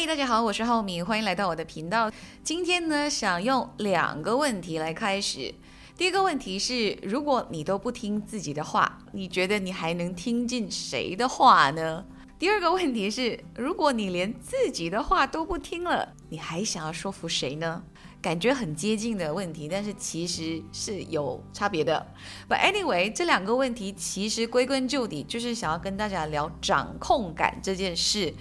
嗨，大家好，我是浩敏，欢迎来到我的频道。今天呢，想用两个问题来开始。第一个问题是，如果你都不听自己的话，你觉得你还能听进谁的话呢？第二个问题是，如果你连自己的话都不听了，你还想要说服谁呢？感觉很接近的问题，但是其实是有差别的。But anyway，这两个问题其实归根究底就是想要跟大家聊掌控感这件事。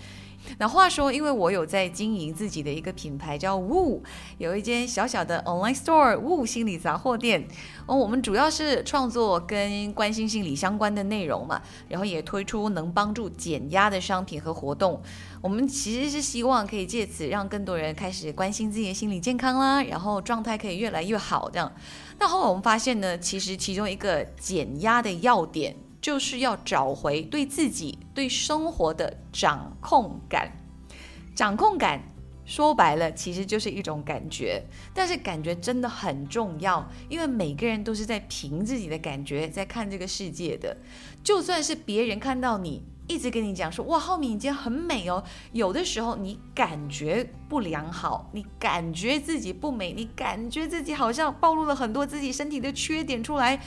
那话说，因为我有在经营自己的一个品牌叫 Woo，有一间小小的 online store Woo 心理杂货店。哦，我们主要是创作跟关心心理相关的内容嘛，然后也推出能帮助减压的商品和活动。我们其实是希望可以借此让更多人开始关心自己的心理健康啦，然后状态可以越来越好这样。那后来我们发现呢，其实其中一个减压的要点。就是要找回对自己、对生活的掌控感。掌控感说白了，其实就是一种感觉，但是感觉真的很重要，因为每个人都是在凭自己的感觉在看这个世界的。就算是别人看到你一直跟你讲说：“哇，浩敏，你今天很美哦。”有的时候你感觉不良好，你感觉自己不美，你感觉自己好像暴露了很多自己身体的缺点出来。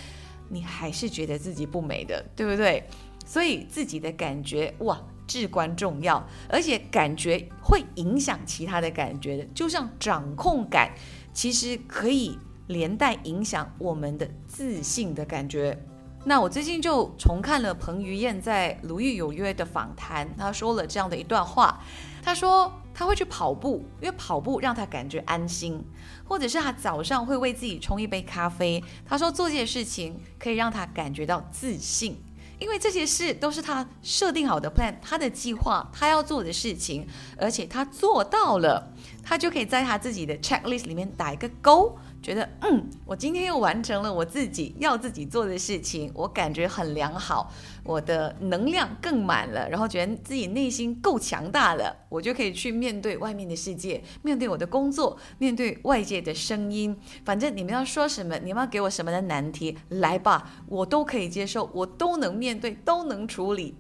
你还是觉得自己不美的，对不对？所以自己的感觉哇至关重要，而且感觉会影响其他的感觉的，就像掌控感，其实可以连带影响我们的自信的感觉。那我最近就重看了彭于晏在《鲁豫有约》的访谈，他说了这样的一段话，他说。他会去跑步，因为跑步让他感觉安心，或者是他早上会为自己冲一杯咖啡。他说做这些事情可以让他感觉到自信，因为这些事都是他设定好的 plan，他的计划，他要做的事情，而且他做到了，他就可以在他自己的 checklist 里面打一个勾。觉得嗯，我今天又完成了我自己要自己做的事情，我感觉很良好，我的能量更满了，然后觉得自己内心够强大了，我就可以去面对外面的世界，面对我的工作，面对外界的声音。反正你们要说什么，你们要给我什么的难题，来吧，我都可以接受，我都能面对，都能处理。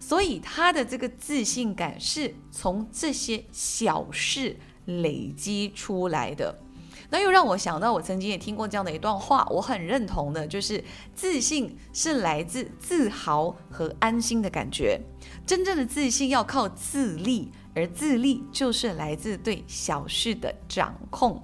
所以他的这个自信感是从这些小事累积出来的。那又让我想到，我曾经也听过这样的一段话，我很认同的，就是自信是来自自豪和安心的感觉。真正的自信要靠自立，而自立就是来自对小事的掌控。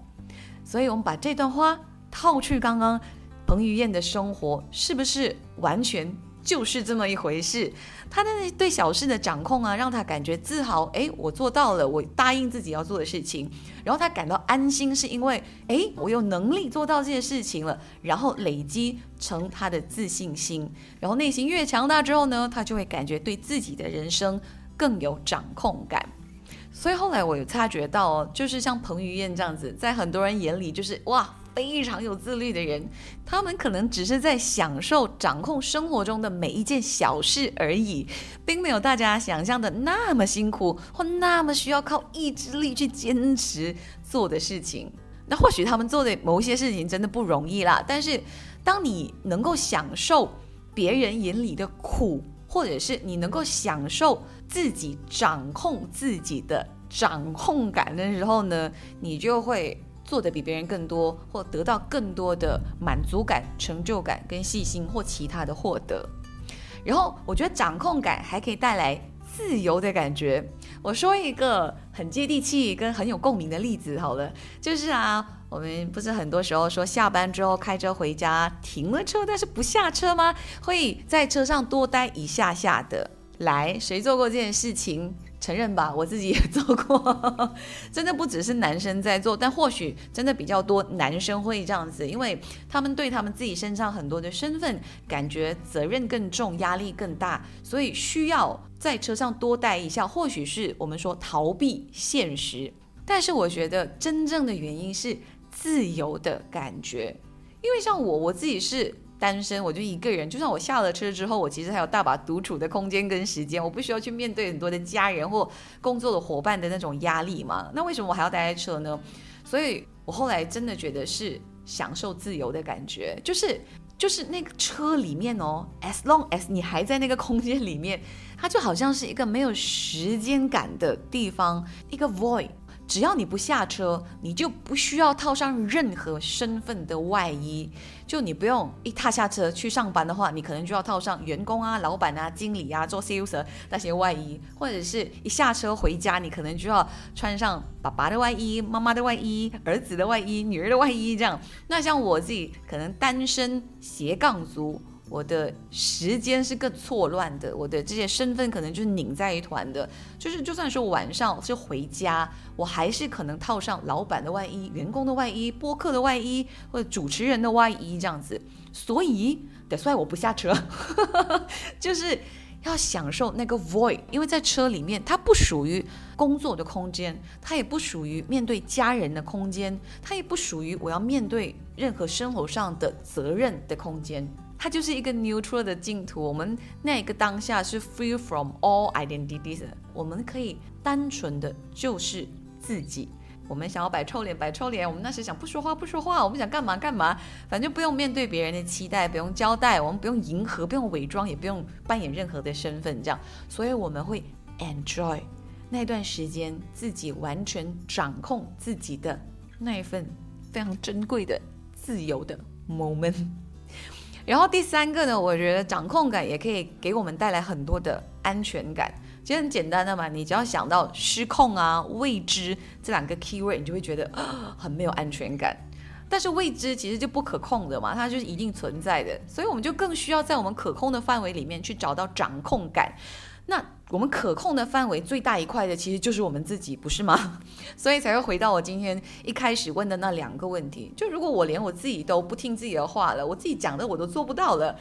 所以，我们把这段话套去刚刚彭于晏的生活，是不是完全？就是这么一回事，他的对小事的掌控啊，让他感觉自豪。哎，我做到了，我答应自己要做的事情，然后他感到安心，是因为哎，我有能力做到这些事情了，然后累积成他的自信心，然后内心越强大之后呢，他就会感觉对自己的人生更有掌控感。所以后来我有察觉到，就是像彭于晏这样子，在很多人眼里就是哇。非常有自律的人，他们可能只是在享受掌控生活中的每一件小事而已，并没有大家想象的那么辛苦或那么需要靠意志力去坚持做的事情。那或许他们做的某些事情真的不容易啦，但是当你能够享受别人眼里的苦，或者是你能够享受自己掌控自己的掌控感的时候呢，你就会。做的比别人更多，或得到更多的满足感、成就感跟细心或其他的获得。然后我觉得掌控感还可以带来自由的感觉。我说一个很接地气跟很有共鸣的例子好了，就是啊，我们不是很多时候说下班之后开车回家，停了车但是不下车吗？会在车上多待一下下的。来，谁做过这件事情？承认吧，我自己也做过，真的不只是男生在做，但或许真的比较多男生会这样子，因为他们对他们自己身上很多的身份感觉责任更重，压力更大，所以需要在车上多待一下。或许是我们说逃避现实，但是我觉得真正的原因是自由的感觉，因为像我，我自己是。单身，我就一个人。就算我下了车之后，我其实还有大把独处的空间跟时间，我不需要去面对很多的家人或工作的伙伴的那种压力嘛。那为什么我还要待在车呢？所以我后来真的觉得是享受自由的感觉，就是。就是那个车里面哦，as long as 你还在那个空间里面，它就好像是一个没有时间感的地方，一个 void。只要你不下车，你就不需要套上任何身份的外衣。就你不用一踏下车去上班的话，你可能就要套上员工啊、老板啊、经理啊、做 sales 那些外衣，或者是一下车回家，你可能就要穿上爸爸的外衣、妈妈的外衣、儿子的外衣、女儿的外衣这样。那像我自己可能单身斜杠族。我的时间是更错乱的，我的这些身份可能就是拧在一团的，就是就算说晚上是回家，我还是可能套上老板的外衣、员工的外衣、播客的外衣或者主持人的外衣这样子，所以得帅我不下车，就是要享受那个 void，因为在车里面它不属于工作的空间，它也不属于面对家人的空间，它也不属于我要面对任何生活上的责任的空间。它就是一个 neutral 的净土，我们那个当下是 free from all identities，我们可以单纯的就是自己。我们想要摆臭脸摆臭脸，我们那时想不说话不说话，我们想干嘛干嘛，反正不用面对别人的期待，不用交代，我们不用迎合，不用伪装，也不用扮演任何的身份，这样，所以我们会 enjoy 那段时间，自己完全掌控自己的那一份非常珍贵的自由的 moment。然后第三个呢，我觉得掌控感也可以给我们带来很多的安全感。其实很简单的嘛，你只要想到失控啊、未知这两个 keyword，你就会觉得很没有安全感。但是未知其实就不可控的嘛，它就是一定存在的，所以我们就更需要在我们可控的范围里面去找到掌控感。那我们可控的范围最大一块的，其实就是我们自己，不是吗？所以才会回到我今天一开始问的那两个问题：就如果我连我自己都不听自己的话了，我自己讲的我都做不到了，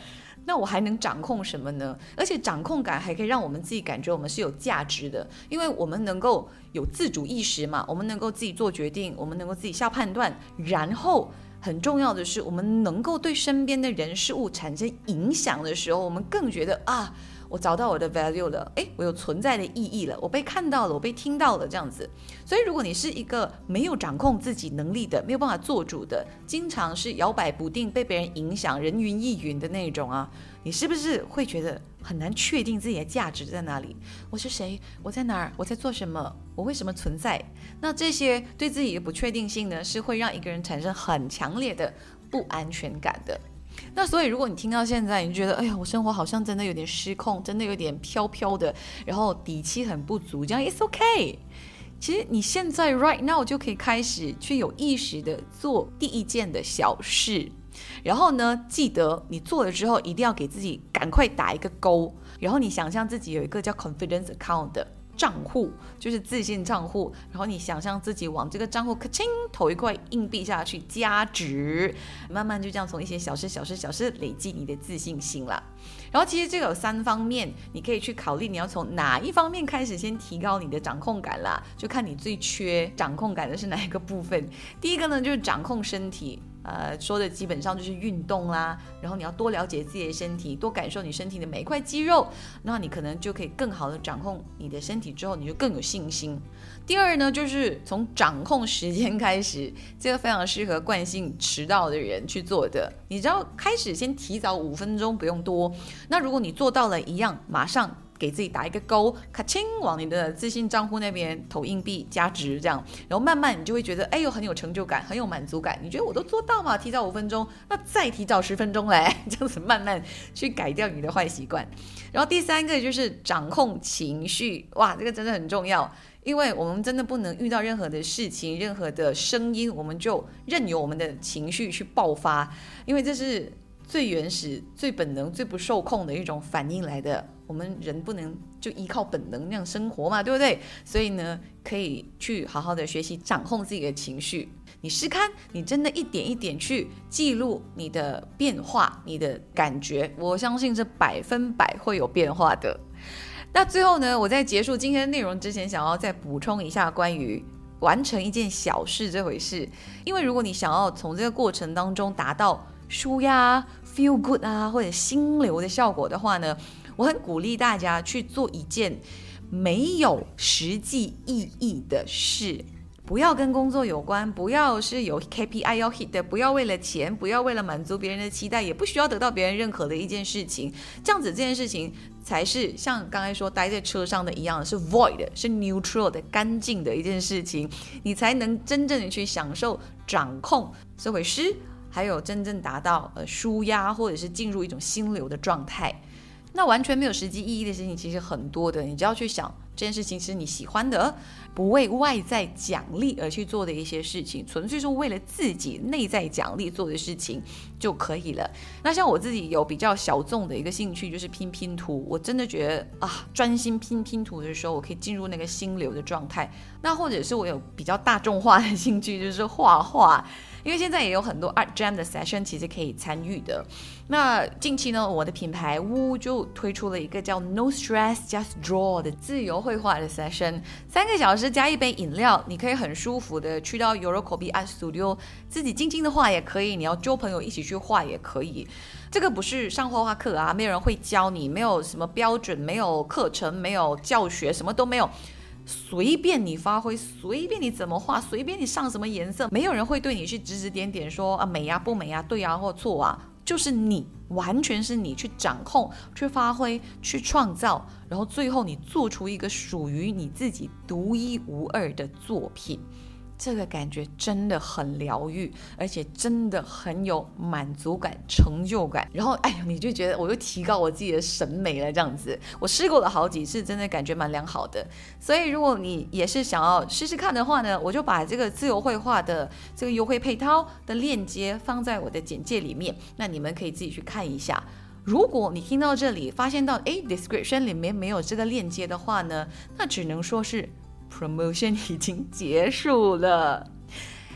那我还能掌控什么呢？而且掌控感还可以让我们自己感觉我们是有价值的，因为我们能够有自主意识嘛，我们能够自己做决定，我们能够自己下判断，然后很重要的是，我们能够对身边的人事物产生影响的时候，我们更觉得啊。我找到我的 value 了，诶，我有存在的意义了，我被看到了，我被听到了，这样子。所以，如果你是一个没有掌控自己能力的，没有办法做主的，经常是摇摆不定，被别人影响，人云亦云的那种啊，你是不是会觉得很难确定自己的价值在哪里？我是谁？我在哪儿？我在做什么？我为什么存在？那这些对自己的不确定性呢，是会让一个人产生很强烈的不安全感的。那所以，如果你听到现在，你觉得，哎呀，我生活好像真的有点失控，真的有点飘飘的，然后底气很不足，这样 it's OK。其实你现在 right now 就可以开始去有意识的做第一件的小事，然后呢，记得你做了之后，一定要给自己赶快打一个勾，然后你想象自己有一个叫 confidence account 的。账户就是自信账户，然后你想象自己往这个账户咔嚓投一块硬币下去加值，慢慢就这样从一些小事、小事、小事累积你的自信心了。然后其实这个有三方面，你可以去考虑你要从哪一方面开始先提高你的掌控感啦，就看你最缺掌控感的是哪一个部分。第一个呢就是掌控身体。呃，说的基本上就是运动啦，然后你要多了解自己的身体，多感受你身体的每一块肌肉，那你可能就可以更好的掌控你的身体，之后你就更有信心。第二呢，就是从掌控时间开始，这个非常适合惯性迟到的人去做的。你知道，开始先提早五分钟，不用多。那如果你做到了一样，马上。给自己打一个勾，咔清往你的自信账户那边投硬币加值，这样，然后慢慢你就会觉得，哎呦，很有成就感，很有满足感。你觉得我都做到嘛？提早五分钟，那再提早十分钟嘞，这样子慢慢去改掉你的坏习惯。然后第三个就是掌控情绪，哇，这个真的很重要，因为我们真的不能遇到任何的事情、任何的声音，我们就任由我们的情绪去爆发，因为这是最原始、最本能、最不受控的一种反应来的。我们人不能就依靠本能那样生活嘛，对不对？所以呢，可以去好好的学习掌控自己的情绪。你试看，你真的一点一点去记录你的变化、你的感觉，我相信这百分百会有变化的。那最后呢，我在结束今天的内容之前，想要再补充一下关于完成一件小事这回事。因为如果你想要从这个过程当中达到舒压、feel good 啊，或者心流的效果的话呢？我很鼓励大家去做一件没有实际意义的事，不要跟工作有关，不要是有 KPI 要 hit 的，不要为了钱，不要为了满足别人的期待，也不需要得到别人认可的一件事情。这样子这件事情才是像刚才说待在车上的一样，是 void，是 neutral 的干净的一件事情，你才能真正的去享受掌控这回事，还有真正达到呃舒压或者是进入一种心流的状态。那完全没有实际意义的事情其实很多的，你只要去想这件事情是你喜欢的，不为外在奖励而去做的一些事情，纯粹是为了自己内在奖励做的事情就可以了。那像我自己有比较小众的一个兴趣就是拼拼图，我真的觉得啊，专心拼拼图的时候，我可以进入那个心流的状态。那或者是我有比较大众化的兴趣，就是画画。因为现在也有很多 art jam 的 session，其实可以参与的。那近期呢，我的品牌屋就推出了一个叫 No Stress Just Draw 的自由绘画的 session，三个小时加一杯饮料，你可以很舒服的去到 Eurocopy Art Studio，自己静静的画也可以，你要揪朋友一起去画也可以。这个不是上画画课啊，没有人会教你，没有什么标准，没有课程，没有教学，什么都没有。随便你发挥，随便你怎么画，随便你上什么颜色，没有人会对你去指指点点说啊美呀不美呀，对呀或错啊，就是你完全是你去掌控、去发挥、去创造，然后最后你做出一个属于你自己独一无二的作品。这个感觉真的很疗愈，而且真的很有满足感、成就感。然后，哎呀，你就觉得我又提高我自己的审美了，这样子。我试过了好几次，真的感觉蛮良好的。所以，如果你也是想要试试看的话呢，我就把这个自由绘画的这个优惠配套的链接放在我的简介里面，那你们可以自己去看一下。如果你听到这里发现到哎，description 里面没有这个链接的话呢，那只能说是。Promotion 已经结束了，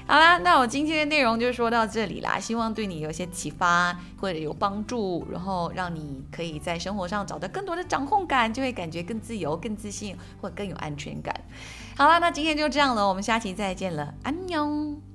好啦，那我今天的内容就说到这里啦，希望对你有些启发或者有帮助，然后让你可以在生活上找到更多的掌控感，就会感觉更自由、更自信或更有安全感。好啦，那今天就这样了，我们下期再见了，安妞。